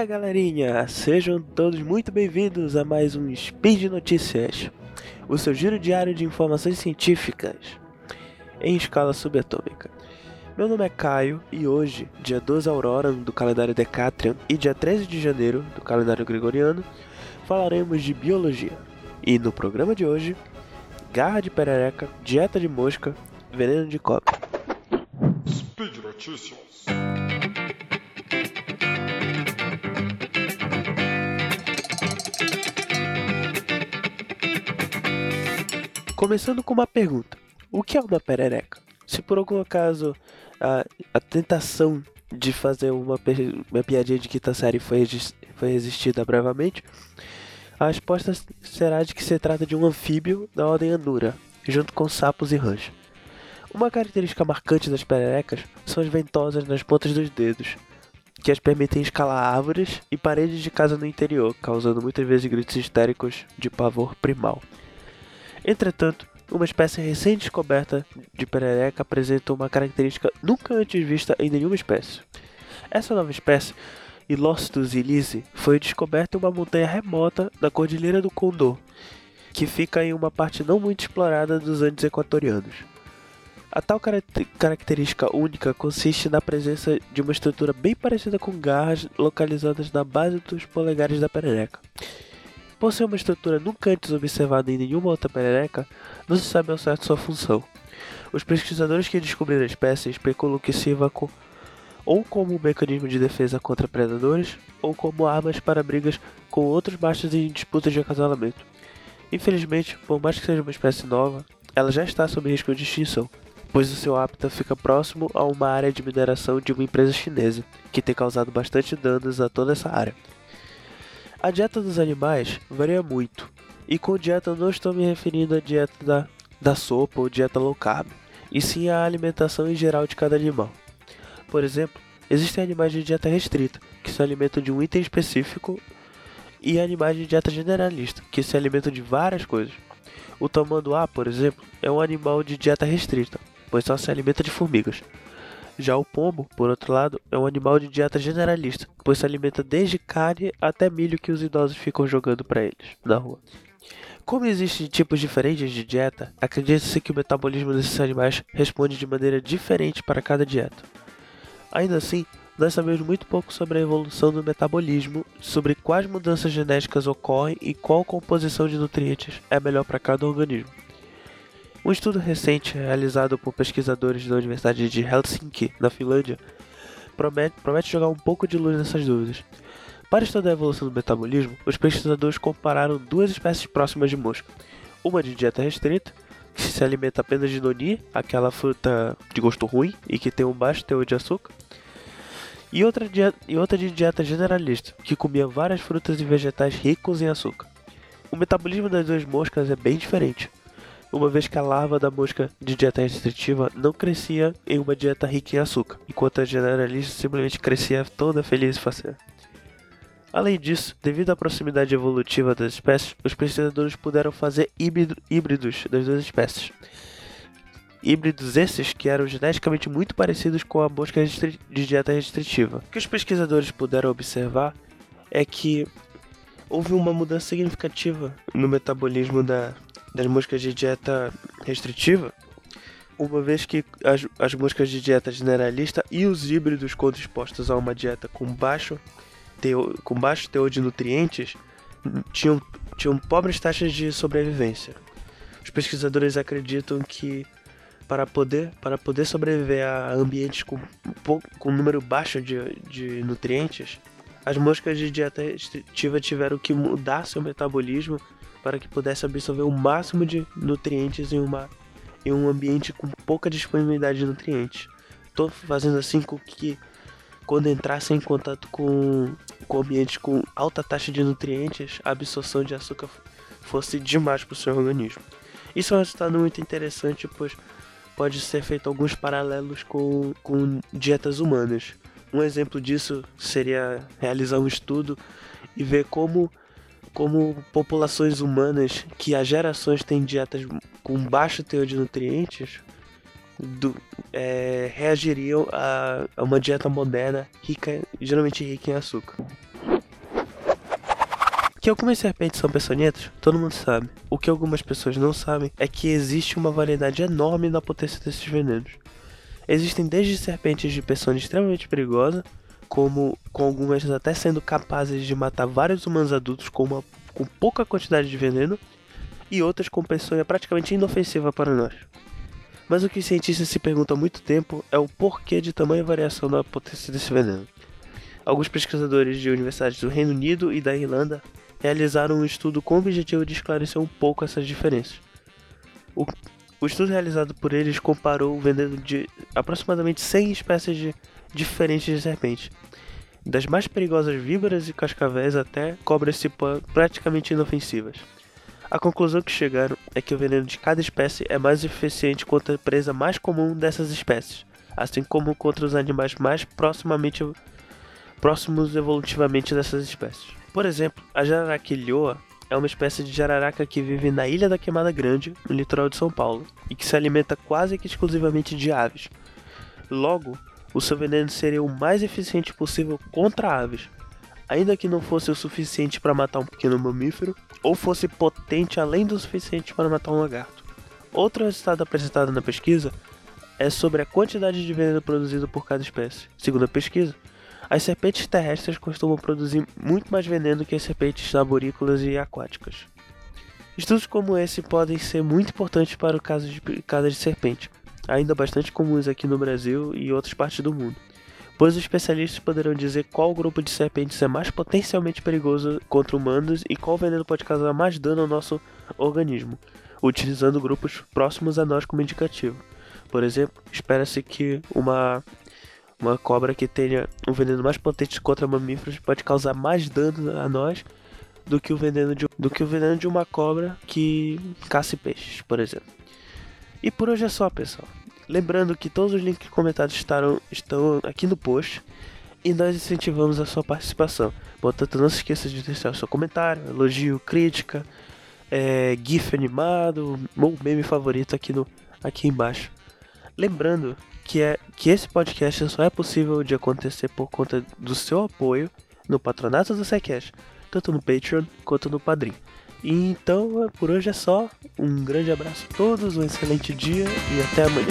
aí, galerinha? Sejam todos muito bem-vindos a mais um Speed Notícias, o seu giro diário de informações científicas em escala subatômica. Meu nome é Caio e hoje, dia 12 Aurora do calendário Decatrian e dia 13 de janeiro do calendário Gregoriano, falaremos de biologia. E no programa de hoje, garra de perereca, dieta de mosca, veneno de cobra. Speed Notícias. Começando com uma pergunta: o que é uma perereca? Se por algum acaso a, a tentação de fazer uma, uma piadinha de quinta série foi, foi resistida brevemente, a resposta será de que se trata de um anfíbio da ordem Anura, junto com sapos e rãs. Uma característica marcante das pererecas são as ventosas nas pontas dos dedos, que as permitem escalar árvores e paredes de casa no interior, causando muitas vezes gritos histéricos de pavor primal. Entretanto, uma espécie recém-descoberta de perereca apresenta uma característica nunca antes vista em nenhuma espécie. Essa nova espécie, Ilostus ilise, foi descoberta em uma montanha remota da Cordilheira do Condor, que fica em uma parte não muito explorada dos Andes equatorianos. A tal característica única consiste na presença de uma estrutura bem parecida com garras localizadas na base dos polegares da perereca. Por ser uma estrutura nunca antes observada em nenhuma outra perereca, não se sabe ao certo sua função. Os pesquisadores que descobriram a espécie especulam que sirva co ou como um mecanismo de defesa contra predadores, ou como armas para brigas com outros machos em disputas de acasalamento. Infelizmente, por mais que seja uma espécie nova, ela já está sob risco de extinção, pois o seu hábitat fica próximo a uma área de mineração de uma empresa chinesa, que tem causado bastante danos a toda essa área. A dieta dos animais varia muito, e com dieta não estou me referindo à dieta da, da sopa ou dieta low carb, e sim à alimentação em geral de cada animal. Por exemplo, existem animais de dieta restrita, que se alimentam de um item específico, e animais de dieta generalista, que se alimentam de várias coisas. O tamanduá, por exemplo, é um animal de dieta restrita, pois só se alimenta de formigas. Já o pombo, por outro lado, é um animal de dieta generalista, pois se alimenta desde carne até milho que os idosos ficam jogando para eles na rua. Como existem tipos diferentes de dieta, acredita-se que o metabolismo desses animais responde de maneira diferente para cada dieta. Ainda assim, nós sabemos muito pouco sobre a evolução do metabolismo, sobre quais mudanças genéticas ocorrem e qual composição de nutrientes é melhor para cada organismo. Um estudo recente realizado por pesquisadores da Universidade de Helsinki, na Finlândia, promete, promete jogar um pouco de luz nessas dúvidas. Para estudar a evolução do metabolismo, os pesquisadores compararam duas espécies próximas de mosca. Uma de dieta restrita, que se alimenta apenas de noni, aquela fruta de gosto ruim e que tem um baixo teor de açúcar, e outra, e outra de dieta generalista, que comia várias frutas e vegetais ricos em açúcar. O metabolismo das duas moscas é bem diferente uma vez que a larva da mosca de dieta restritiva não crescia em uma dieta rica em açúcar, enquanto a generalista simplesmente crescia toda feliz e faceira. Além disso, devido à proximidade evolutiva das espécies, os pesquisadores puderam fazer híbridos das duas espécies. Híbridos esses que eram geneticamente muito parecidos com a mosca de dieta restritiva. O que os pesquisadores puderam observar é que houve uma mudança significativa no metabolismo da, das moscas de dieta restritiva, uma vez que as, as moscas de dieta generalista e os híbridos, quando expostos a uma dieta com baixo teor, com baixo teor de nutrientes, tinham, tinham pobres taxas de sobrevivência. Os pesquisadores acreditam que para poder, para poder sobreviver a ambientes com, com número baixo de, de nutrientes, as moscas de dieta restritiva tiveram que mudar seu metabolismo para que pudesse absorver o máximo de nutrientes em, uma, em um ambiente com pouca disponibilidade de nutrientes. Estou fazendo assim com que quando entrasse em contato com, com ambientes com alta taxa de nutrientes, a absorção de açúcar fosse demais para o seu organismo. Isso é um resultado muito interessante, pois pode ser feito alguns paralelos com, com dietas humanas. Um exemplo disso seria realizar um estudo e ver como como populações humanas que há gerações têm dietas com baixo teor de nutrientes do, é, reagiriam a, a, uma dieta moderna rica, geralmente rica em açúcar. Que algumas serpentes são peçonhentas, todo mundo sabe. O que algumas pessoas não sabem é que existe uma variedade enorme na potência desses venenos. Existem desde serpentes de peçonha extremamente perigosa, como com algumas até sendo capazes de matar vários humanos adultos com, uma, com pouca quantidade de veneno, e outras com peçonha praticamente inofensiva para nós. Mas o que os cientistas se perguntam há muito tempo é o porquê de tamanha variação na potência desse veneno. Alguns pesquisadores de universidades do Reino Unido e da Irlanda realizaram um estudo com o objetivo de esclarecer um pouco essas diferenças. O, o estudo realizado por eles comparou o veneno de aproximadamente 100 espécies de, diferentes de serpentes, das mais perigosas víboras e cascavéis até cobras cipã praticamente inofensivas. A conclusão que chegaram é que o veneno de cada espécie é mais eficiente contra a presa mais comum dessas espécies, assim como contra os animais mais proximamente próximos evolutivamente dessas espécies. Por exemplo, a jararaca ilhoa é uma espécie de jararaca que vive na Ilha da Queimada Grande, no litoral de São Paulo, e que se alimenta quase que exclusivamente de aves. Logo, o seu veneno seria o mais eficiente possível contra aves, ainda que não fosse o suficiente para matar um pequeno mamífero, ou fosse potente além do suficiente para matar um lagarto. Outro resultado apresentado na pesquisa é sobre a quantidade de veneno produzido por cada espécie. Segundo a pesquisa, as serpentes terrestres costumam produzir muito mais veneno que as serpentes arborícolas e aquáticas. Estudos como esse podem ser muito importantes para o caso de picadas de serpente, ainda bastante comuns aqui no Brasil e outras partes do mundo, pois os especialistas poderão dizer qual grupo de serpentes é mais potencialmente perigoso contra humanos e qual veneno pode causar mais dano ao nosso organismo, utilizando grupos próximos a nós como indicativo. Por exemplo, espera-se que uma uma cobra que tenha um veneno mais potente contra mamíferos pode causar mais dano a nós do que o veneno de, do que o veneno de uma cobra que caça peixes, por exemplo. E por hoje é só, pessoal. Lembrando que todos os links comentados estarão, estão aqui no post e nós incentivamos a sua participação. Portanto, não se esqueça de deixar o seu comentário, elogio, crítica, é, GIF animado ou meme favorito aqui, no, aqui embaixo. Lembrando que é que esse podcast só é possível de acontecer por conta do seu apoio no patronato do SciCast, tanto no Patreon quanto no Padrim. então, por hoje é só. Um grande abraço a todos, um excelente dia e até amanhã.